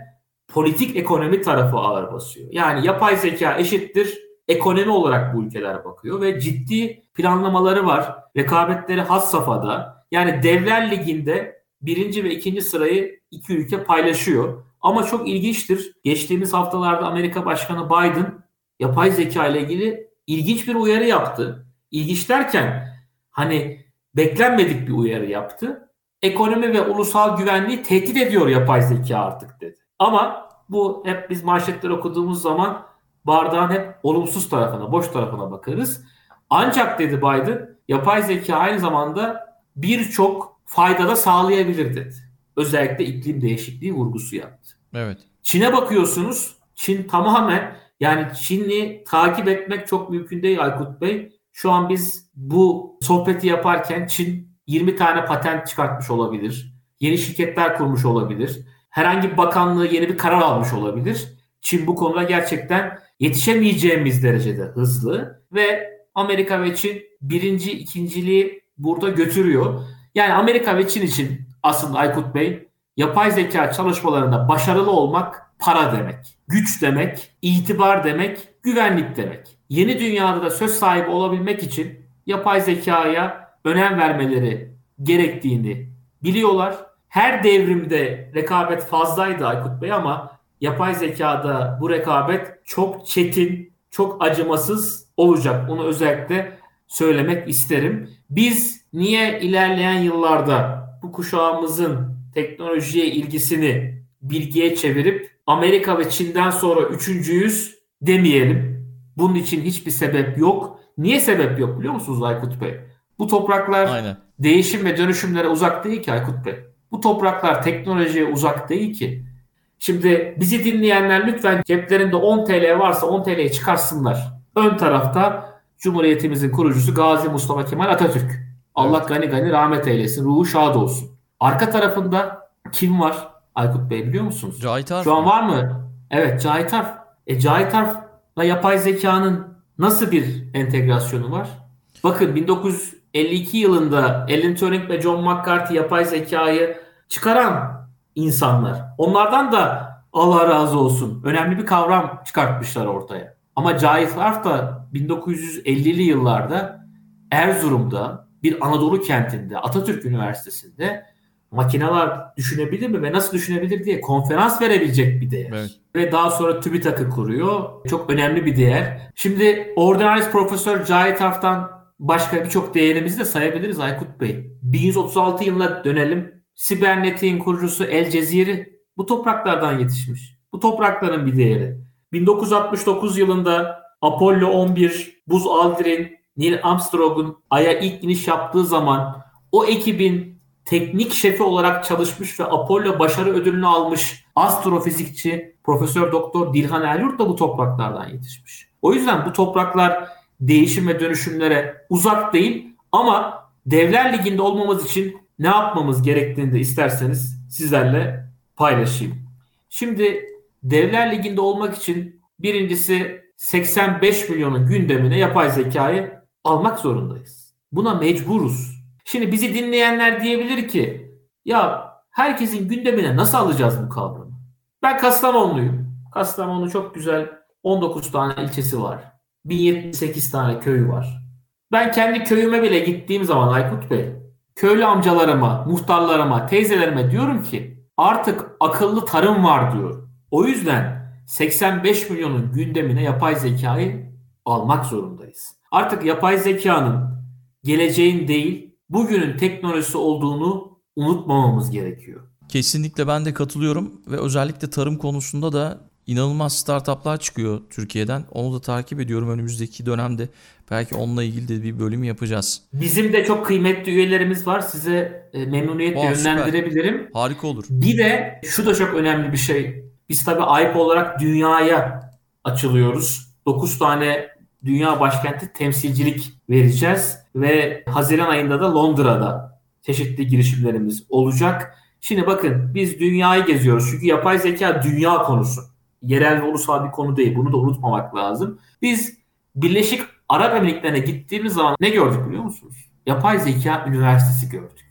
politik ekonomi tarafı ağır basıyor. Yani yapay zeka eşittir ekonomi olarak bu ülkeler bakıyor ve ciddi planlamaları var. Rekabetleri has safhada. Yani Devler Ligi'nde birinci ve ikinci sırayı iki ülke paylaşıyor. Ama çok ilginçtir. Geçtiğimiz haftalarda Amerika Başkanı Biden yapay zeka ile ilgili ilginç bir uyarı yaptı. İlginç derken hani beklenmedik bir uyarı yaptı. Ekonomi ve ulusal güvenliği tehdit ediyor yapay zeka artık dedi. Ama bu hep biz manşetler okuduğumuz zaman bardağın hep olumsuz tarafına, boş tarafına bakarız. Ancak dedi Biden, yapay zeka aynı zamanda birçok fayda da sağlayabilir dedi. Özellikle iklim değişikliği vurgusu yaptı. Evet. Çin'e bakıyorsunuz. Çin tamamen yani Çin'i takip etmek çok mümkün değil Aykut Bey. Şu an biz bu sohbeti yaparken Çin 20 tane patent çıkartmış olabilir. Yeni şirketler kurmuş olabilir. Herhangi bir bakanlığı yeni bir karar almış olabilir. Çin bu konuda gerçekten yetişemeyeceğimiz derecede hızlı ve Amerika ve Çin birinci, ikinciliği burada götürüyor. Yani Amerika ve Çin için aslında Aykut Bey yapay zeka çalışmalarında başarılı olmak para demek, güç demek, itibar demek, güvenlik demek. Yeni dünyada da söz sahibi olabilmek için yapay zekaya önem vermeleri gerektiğini biliyorlar. Her devrimde rekabet fazlaydı Aykut Bey ama yapay zekada bu rekabet çok çetin, çok acımasız olacak. Bunu özellikle söylemek isterim. Biz niye ilerleyen yıllarda bu kuşağımızın teknolojiye ilgisini bilgiye çevirip Amerika ve Çin'den sonra üçüncüyüz demeyelim. Bunun için hiçbir sebep yok. Niye sebep yok biliyor musunuz Aykut Bey? Bu topraklar Aynen. değişim ve dönüşümlere uzak değil ki Aykut Bey. Bu topraklar teknolojiye uzak değil ki. Şimdi bizi dinleyenler lütfen ceplerinde 10 TL varsa 10 TL'yi çıkarsınlar. Ön tarafta Cumhuriyetimizin kurucusu Gazi Mustafa Kemal Atatürk. Allah Evet. gani gani rahmet eylesin. Ruhu şad olsun. Arka tarafında kim var Aykut Bey biliyor musunuz? Cahit Arf Şu an var mı? Evet Cahit Arf. E Cahit Arf'la yapay zekanın nasıl bir entegrasyonu var? Bakın 1952 yılında Alan Turing ve John McCarthy yapay zekayı çıkaran insanlar. Onlardan da Allah razı olsun önemli bir kavram çıkartmışlar ortaya. Ama Cahit Arf da 1950'li yıllarda Erzurum'da bir Anadolu kentinde Atatürk Üniversitesi'nde makineler düşünebilir mi ve nasıl düşünebilir diye konferans verebilecek bir değer. Evet. Ve daha sonra TÜBİTAK'ı kuruyor. Çok önemli bir değer. Şimdi Ordinaris Profesör Cahit Arf'tan başka birçok değerimizi de sayabiliriz Aykut Bey. 1136 yılına dönelim. Sibernetik'in kurucusu El Ceziri bu topraklardan yetişmiş. Bu toprakların bir değeri. 1969 yılında Apollo 11, Buzz Aldrin, Neil Armstrong'un Ay'a ilk iniş yaptığı zaman o ekibin teknik şefi olarak çalışmış ve Apollo başarı ödülünü almış astrofizikçi Profesör Doktor Dilhan Eryurt da bu topraklardan yetişmiş. O yüzden bu topraklar değişim ve dönüşümlere uzak değil ama Devler Ligi'nde olmamız için ne yapmamız gerektiğini de isterseniz sizlerle paylaşayım. Şimdi Devler Ligi'nde olmak için birincisi 85 milyonun gündemine yapay zekayı almak zorundayız. Buna mecburuz. Şimdi bizi dinleyenler diyebilir ki ya herkesin gündemine nasıl alacağız bu kavramı? Ben Kastamonluyum. Kastamonu çok güzel 19 tane ilçesi var. 1078 tane köyü var. Ben kendi köyüme bile gittiğim zaman Aykut Bey, köylü amcalarıma, muhtarlarıma, teyzelerime diyorum ki artık akıllı tarım var diyor. O yüzden 85 milyonun gündemine yapay zekayı almak zorundayız. Artık yapay zekanın geleceğin değil, bugünün teknolojisi olduğunu unutmamamız gerekiyor. Kesinlikle ben de katılıyorum ve özellikle tarım konusunda da inanılmaz startuplar çıkıyor Türkiye'den. Onu da takip ediyorum önümüzdeki dönemde. Belki onunla ilgili de bir bölüm yapacağız. Bizim de çok kıymetli üyelerimiz var. Size e, memnuniyetle süper. yönlendirebilirim. Harika olur. Bir de şu da çok önemli bir şey. Biz tabii AYP olarak dünyaya açılıyoruz. 9 tane dünya başkenti temsilcilik vereceğiz ve Haziran ayında da Londra'da çeşitli girişimlerimiz olacak. Şimdi bakın biz dünyayı geziyoruz çünkü yapay zeka dünya konusu. Yerel ve ulusal bir konu değil. Bunu da unutmamak lazım. Biz Birleşik Arap Emirlikleri'ne gittiğimiz zaman ne gördük biliyor musunuz? Yapay Zeka Üniversitesi gördük.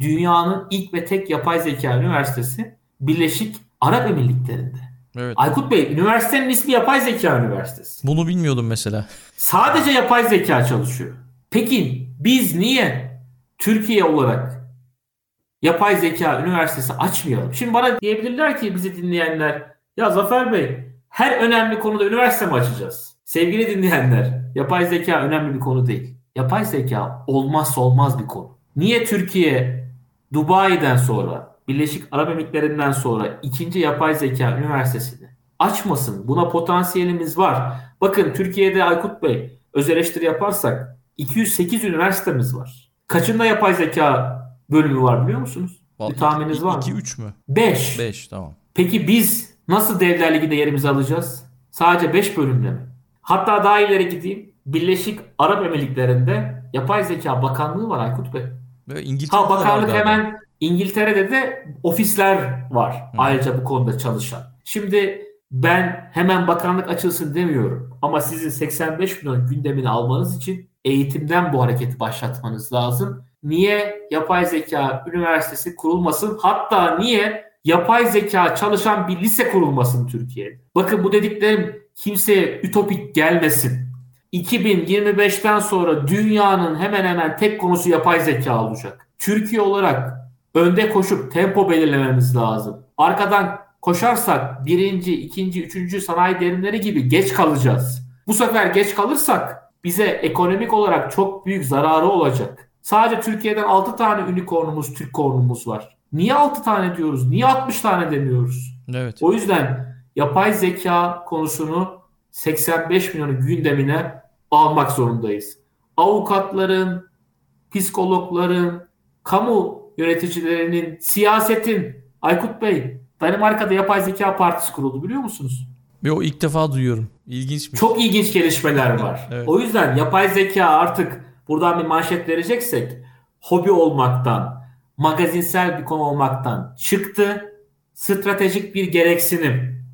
Dünyanın ilk ve tek yapay zeka üniversitesi Birleşik Arap Emirlikleri'nde. Evet. Aykut Bey, üniversitenin ismi Yapay Zeka Üniversitesi. Bunu bilmiyordum mesela. Sadece yapay zeka çalışıyor. Peki biz niye Türkiye olarak yapay zeka üniversitesi açmayalım? Şimdi bana diyebilirler ki bizi dinleyenler ya Zafer Bey her önemli konuda üniversite mi açacağız? Sevgili dinleyenler yapay zeka önemli bir konu değil. Yapay zeka olmazsa olmaz bir konu. Niye Türkiye Dubai'den sonra Birleşik Arap Emirlikleri'nden sonra ikinci yapay zeka üniversitesini açmasın? Buna potansiyelimiz var. Bakın Türkiye'de Aykut Bey öz eleştiri yaparsak 208 üniversitemiz var. Kaçında yapay zeka bölümü var biliyor musunuz? Bir tahmininiz var mı? 2-3 mü? 5. 5 tamam. Peki biz nasıl Devler Ligi'nde yerimizi alacağız? Sadece 5 bölümle mi? Hatta daha ileri gideyim. Birleşik Arap Emirlikleri'nde Yapay Zeka Bakanlığı var Aykut Bey. Ve İngiltere'de Ha bakanlık hemen İngiltere'de de ofisler var Hı. ayrıca bu konuda çalışan. Şimdi ben hemen bakanlık açılsın demiyorum ama sizin 85 milyon gündemini almanız için eğitimden bu hareketi başlatmanız lazım. Niye yapay zeka üniversitesi kurulmasın? Hatta niye yapay zeka çalışan bir lise kurulmasın Türkiye'de? Bakın bu dediklerim kimseye ütopik gelmesin. 2025'ten sonra dünyanın hemen hemen tek konusu yapay zeka olacak. Türkiye olarak önde koşup tempo belirlememiz lazım. Arkadan koşarsak birinci, ikinci, üçüncü sanayi derimleri gibi geç kalacağız. Bu sefer geç kalırsak bize ekonomik olarak çok büyük zararı olacak. Sadece Türkiye'den 6 tane unicornumuz, Türk kornumuz var. Niye 6 tane diyoruz? Niye 60 tane demiyoruz? Evet. O yüzden yapay zeka konusunu 85 milyonun gündemine almak zorundayız. Avukatların, psikologların, kamu yöneticilerinin, siyasetin, Aykut Bey, Danimarka'da yapay zeka partisi kuruldu biliyor musunuz? Ve o ilk defa duyuyorum. İlginçmiş. Çok ilginç gelişmeler var. Evet. O yüzden yapay zeka artık buradan bir manşet vereceksek hobi olmaktan, magazinsel bir konu olmaktan çıktı. Stratejik bir gereksinim.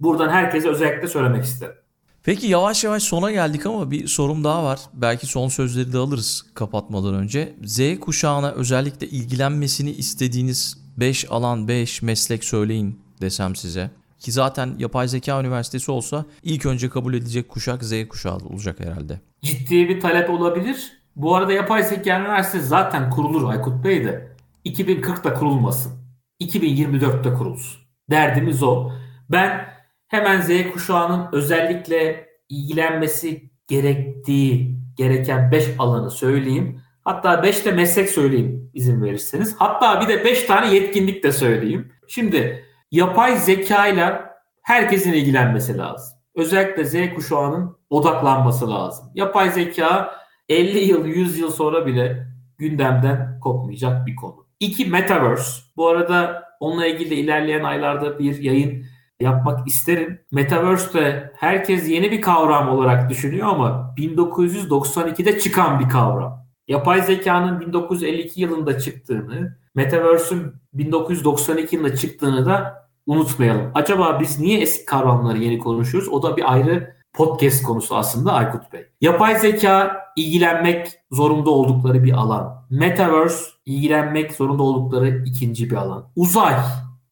Buradan herkese özellikle söylemek isterim. Peki yavaş yavaş sona geldik ama bir sorum daha var. Belki son sözleri de alırız kapatmadan önce. Z kuşağına özellikle ilgilenmesini istediğiniz 5 alan 5 meslek söyleyin desem size. Ki zaten yapay zeka üniversitesi olsa ilk önce kabul edilecek kuşak Z kuşağı olacak herhalde. Ciddi bir talep olabilir. Bu arada yapay zeka üniversitesi zaten kurulur Aykut Bey de. 2040'da kurulmasın. 2024'te kurulsun. Derdimiz o. Ben hemen Z kuşağının özellikle ilgilenmesi gerektiği gereken 5 alanı söyleyeyim. Hatta 5 de meslek söyleyeyim izin verirseniz. Hatta bir de 5 tane yetkinlik de söyleyeyim. Şimdi yapay zeka ile herkesin ilgilenmesi lazım. Özellikle Z kuşağının odaklanması lazım. Yapay zeka 50 yıl 100 yıl sonra bile gündemden kopmayacak bir konu. İki Metaverse. Bu arada onunla ilgili ilerleyen aylarda bir yayın yapmak isterim. Metaverse de herkes yeni bir kavram olarak düşünüyor ama 1992'de çıkan bir kavram. Yapay zekanın 1952 yılında çıktığını, Metaverse'ün 1992 yılında çıktığını da unutmayalım. Acaba biz niye eski kavramları yeni konuşuyoruz? O da bir ayrı podcast konusu aslında Aykut Bey. Yapay zeka ilgilenmek zorunda oldukları bir alan. Metaverse ilgilenmek zorunda oldukları ikinci bir alan. Uzay.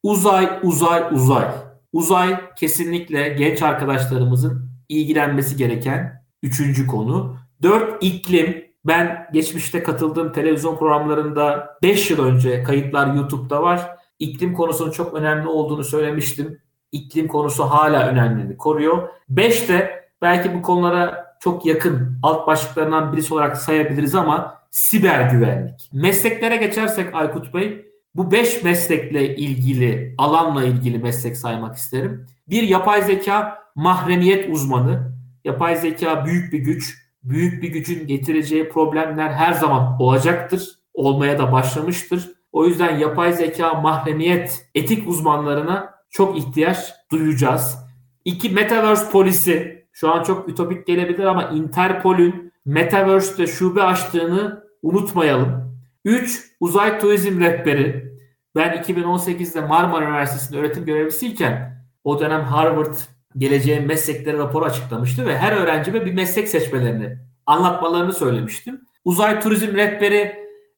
Uzay, uzay, uzay. Uzay kesinlikle genç arkadaşlarımızın ilgilenmesi gereken üçüncü konu. Dört iklim. Ben geçmişte katıldığım televizyon programlarında 5 yıl önce kayıtlar YouTube'da var. İklim konusunun çok önemli olduğunu söylemiştim. İklim konusu hala önemliliğini koruyor. 5 de belki bu konulara çok yakın alt başlıklarından birisi olarak sayabiliriz ama siber güvenlik. Mesleklere geçersek Aykut Bey bu 5 meslekle ilgili, alanla ilgili meslek saymak isterim. Bir yapay zeka mahremiyet uzmanı. Yapay zeka büyük bir güç. Büyük bir gücün getireceği problemler her zaman olacaktır. Olmaya da başlamıştır. O yüzden yapay zeka mahremiyet etik uzmanlarına çok ihtiyaç duyacağız. İki Metaverse polisi. Şu an çok ütopik gelebilir ama Interpol'ün Metaverse'de şube açtığını unutmayalım. 3. Uzay turizm rehberi. Ben 2018'de Marmara Üniversitesi'nde öğretim görevlisiyken o dönem Harvard geleceğin meslekleri raporu açıklamıştı ve her öğrencime bir meslek seçmelerini anlatmalarını söylemiştim. Uzay turizm rehberi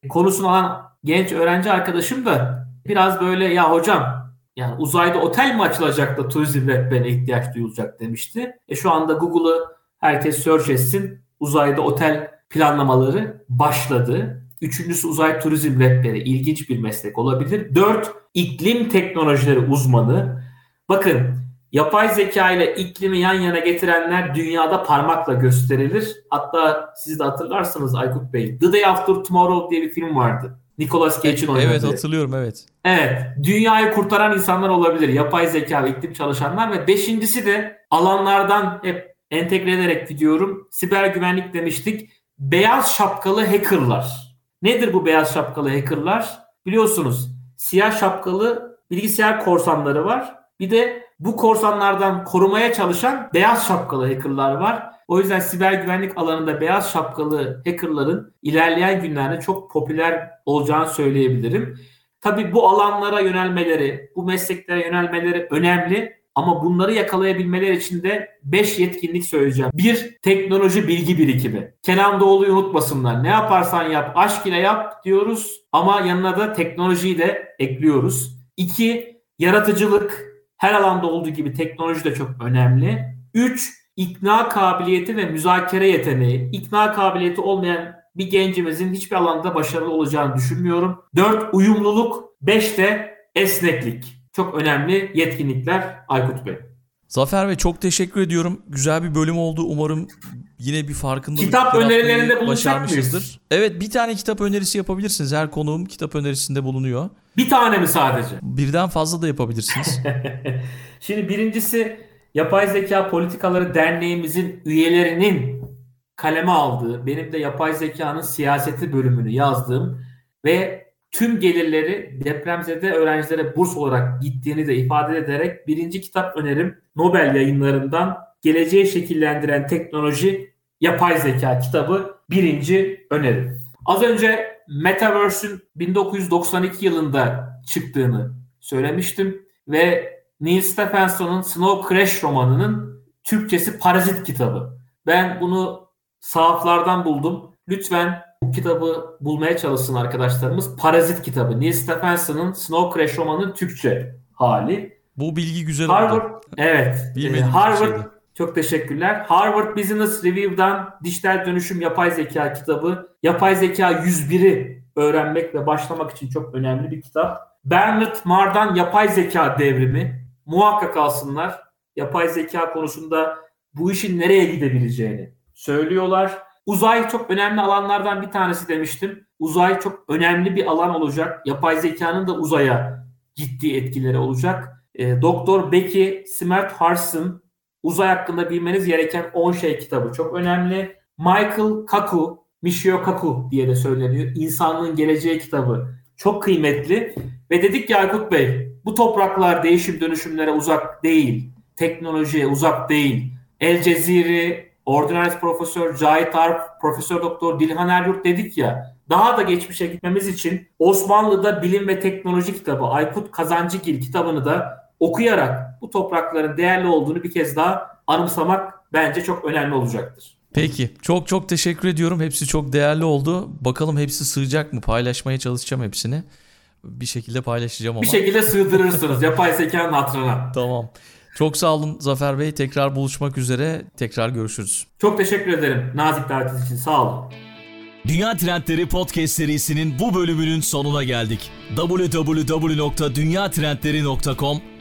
konusunu alan genç öğrenci arkadaşım da biraz böyle ya hocam Yani uzayda otel mi açılacak da turizm rehberine ihtiyaç duyulacak demişti. E şu anda Google'ı herkes search etsin. Uzayda otel planlamaları başladı. Üçüncüsü uzay turizm rehberi. İlginç bir meslek olabilir. Dört, iklim teknolojileri uzmanı. Bakın yapay zeka ile iklimi yan yana getirenler dünyada parmakla gösterilir. Hatta siz de hatırlarsanız Aykut Bey. The Day After Tomorrow diye bir film vardı. Nicolas Cage'in oynadığı. Evet hatırlıyorum evet. Evet. Dünyayı kurtaran insanlar olabilir. Yapay zeka ve iklim çalışanlar ve beşincisi de alanlardan hep entegre ederek gidiyorum. Siber güvenlik demiştik. Beyaz şapkalı hackerlar. Nedir bu beyaz şapkalı hackerlar? Biliyorsunuz siyah şapkalı bilgisayar korsanları var. Bir de bu korsanlardan korumaya çalışan beyaz şapkalı hackerlar var. O yüzden siber güvenlik alanında beyaz şapkalı hackerların ilerleyen günlerde çok popüler olacağını söyleyebilirim. Tabii bu alanlara yönelmeleri, bu mesleklere yönelmeleri önemli. Ama bunları yakalayabilmeleri için de 5 yetkinlik söyleyeceğim. 1. Teknoloji bilgi birikimi. Kenan Doğulu'yu unutmasınlar. Ne yaparsan yap, aşk ile yap diyoruz ama yanına da teknolojiyi de ekliyoruz. 2. Yaratıcılık. Her alanda olduğu gibi teknoloji de çok önemli. 3. İkna kabiliyeti ve müzakere yeteneği. İkna kabiliyeti olmayan bir gencimizin hiçbir alanda başarılı olacağını düşünmüyorum. 4. Uyumluluk. 5 de esneklik. Çok önemli yetkinlikler Aykut Bey. Zafer Bey çok teşekkür ediyorum. Güzel bir bölüm oldu. Umarım yine bir farkındalık Kitap önerilerinde bulunacak mıyız? Evet bir tane kitap önerisi yapabilirsiniz. Her konuğum kitap önerisinde bulunuyor. Bir tane mi sadece? Birden fazla da yapabilirsiniz. Şimdi birincisi Yapay Zeka Politikaları Derneğimizin üyelerinin kaleme aldığı, benim de yapay zekanın siyaseti bölümünü yazdığım ve tüm gelirleri depremzede öğrencilere burs olarak gittiğini de ifade ederek birinci kitap önerim Nobel yayınlarından Geleceği Şekillendiren Teknoloji Yapay Zeka kitabı birinci önerim. Az önce Metaverse'ün 1992 yılında çıktığını söylemiştim ve Neil Stephenson'un Snow Crash romanının Türkçesi Parazit kitabı. Ben bunu sahaflardan buldum. Lütfen bu kitabı bulmaya çalışsın arkadaşlarımız. Parazit kitabı. Neil Stephenson'ın Snow Crash romanının Türkçe hali. Bu bilgi güzel Harvard, oldu. evet. Bilmediğim bir Harvard. Çok teşekkürler. Harvard Business Review'dan Dijital Dönüşüm Yapay Zeka kitabı. Yapay Zeka 101'i öğrenmek ve başlamak için çok önemli bir kitap. Bernard Marr'dan Yapay Zeka Devrimi. Muhakkak alsınlar. Yapay zeka konusunda bu işin nereye gidebileceğini söylüyorlar. Uzay çok önemli alanlardan bir tanesi demiştim. Uzay çok önemli bir alan olacak. Yapay zekanın da uzaya ciddi etkileri olacak. E, Doktor Becky Smart Harson Uzay hakkında bilmeniz gereken 10 şey kitabı çok önemli. Michael Kaku, Michio Kaku diye de söyleniyor. İnsanlığın Geleceği kitabı çok kıymetli. Ve dedik ki Aykut Bey, bu topraklar değişim dönüşümlere uzak değil. Teknolojiye uzak değil. El Ceziri, Ordinaris Profesör Cahit Arp, Profesör Doktor Dilhan Eryurt dedik ya. Daha da geçmişe gitmemiz için Osmanlı'da Bilim ve Teknoloji kitabı Aykut Kazancıgil kitabını da okuyarak bu toprakların değerli olduğunu bir kez daha anımsamak bence çok önemli olacaktır. Peki. Çok çok teşekkür ediyorum. Hepsi çok değerli oldu. Bakalım hepsi sığacak mı? Paylaşmaya çalışacağım hepsini. Bir şekilde paylaşacağım ama. Bir şekilde sığdırırsınız yapay zekanın hatırına. Tamam. Çok sağ olun Zafer Bey. Tekrar buluşmak üzere. Tekrar görüşürüz. Çok teşekkür ederim nazik davetiniz için. Sağ olun. Dünya Trendleri Podcast serisinin bu bölümünün sonuna geldik. www.dünyatrendleri.com